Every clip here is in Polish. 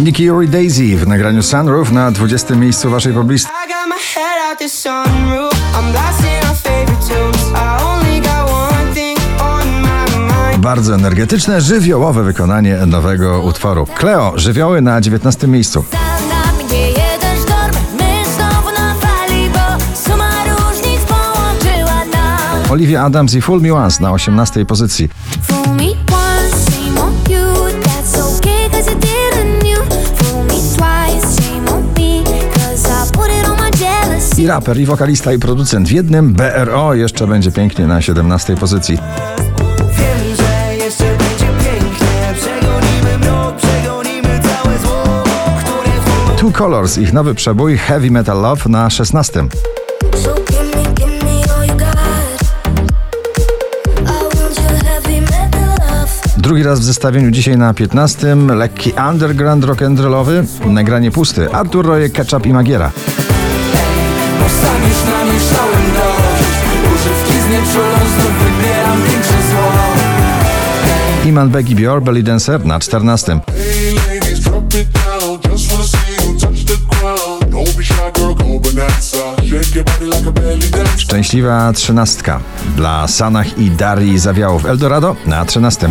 Nikki Yuri Daisy w nagraniu Sunroof na 20. miejscu waszej poblisty. Bardzo energetyczne, żywiołowe wykonanie nowego utworu. Cleo, żywioły na 19. miejscu. Olivia Adams i Full Me Once na 18. pozycji. I raper, i wokalista, i producent w jednym. BRO jeszcze będzie pięknie na 17. pozycji. Two Colors, ich nowy przebój Heavy Metal Love na 16. So give me, give me all you got. I want your heavy metal love. Drugi raz w zestawieniu dzisiaj na 15. Lekki underground rock'n'rollowy. Nagranie pusty. Artur Roje, Ketchup i Magiera. Sam już namieszałem dość Używki z nieczulą znów wybieram większe zło Iman Becky Bior, Belly Dancer na 14. Hey ladies, drop it down. Just wanna see you touch the ground. Don't be shy, girl, go bonanza. Shake your body like a belly dancer. Szczęśliwa trzynastka dla Sanach i Darii Zawiałów. Eldorado na 13.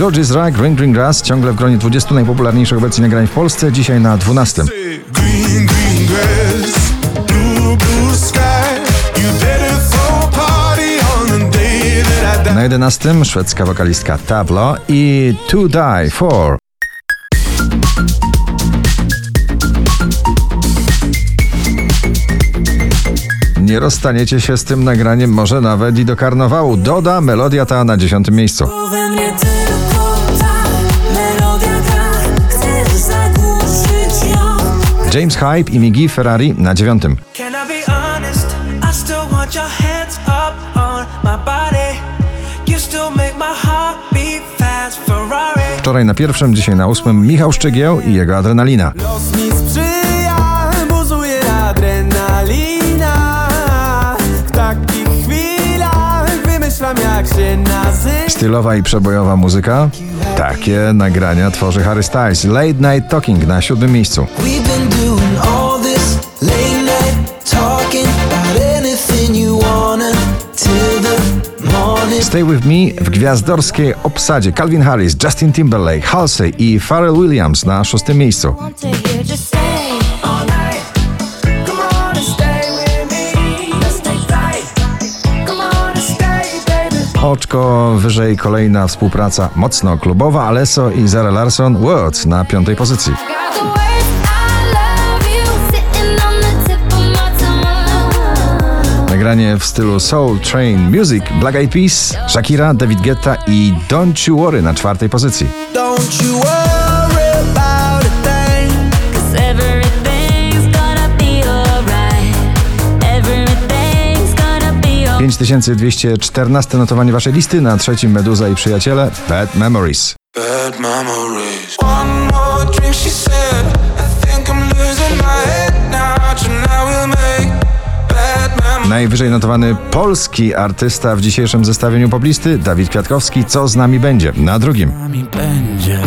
George's Rock, Green Green Grass ciągle w gronie 20 najpopularniejszych obecnie nagrań w Polsce. Dzisiaj na 12. Green, green grass, blue, blue sky. Na 11 szwedzka wokalistka Tablo i To Die For. Nie rozstaniecie się z tym nagraniem może nawet i do karnawału. Doda melodia ta na 10 miejscu. James Hype i Migi Ferrari na 9. Can I be honest? I still want your hands up on my body You still make my heart beat fast Ferrari Wczoraj na pierwszym, dzisiaj na ósmym Michał Szczygieł i jego adrenalina. Los mi Stylowa i przebojowa muzyka? Takie nagrania tworzy Harry Styles. Late Night Talking na siódmym miejscu. Stay With Me w gwiazdorskiej obsadzie Calvin Harris, Justin Timberlake, Halsey i Pharrell Williams na szóstym miejscu. Oczko wyżej kolejna współpraca mocno klubowa Alesso i Zara Larson Words na piątej pozycji. Nagranie w stylu Soul Train Music Black Eyed Peas, Shakira, David Guetta i Don't You Worry na czwartej pozycji. 5214 notowanie waszej listy, na trzecim Meduza i Przyjaciele Bad Memories. Bad memories. One more drink, she said. I think I'm losing my head now. Tonight we'll make bad memories. Najwyżej notowany polski artysta w dzisiejszym zestawieniu poblisty Dawid Kwiatkowski, Co z nami będzie? Na drugim. nami będzie.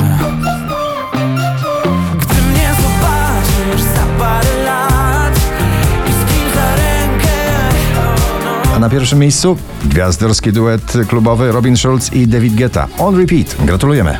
Na pierwszym miejscu gwiazdorski duet klubowy Robin Schulz i David Guetta. On repeat. Gratulujemy.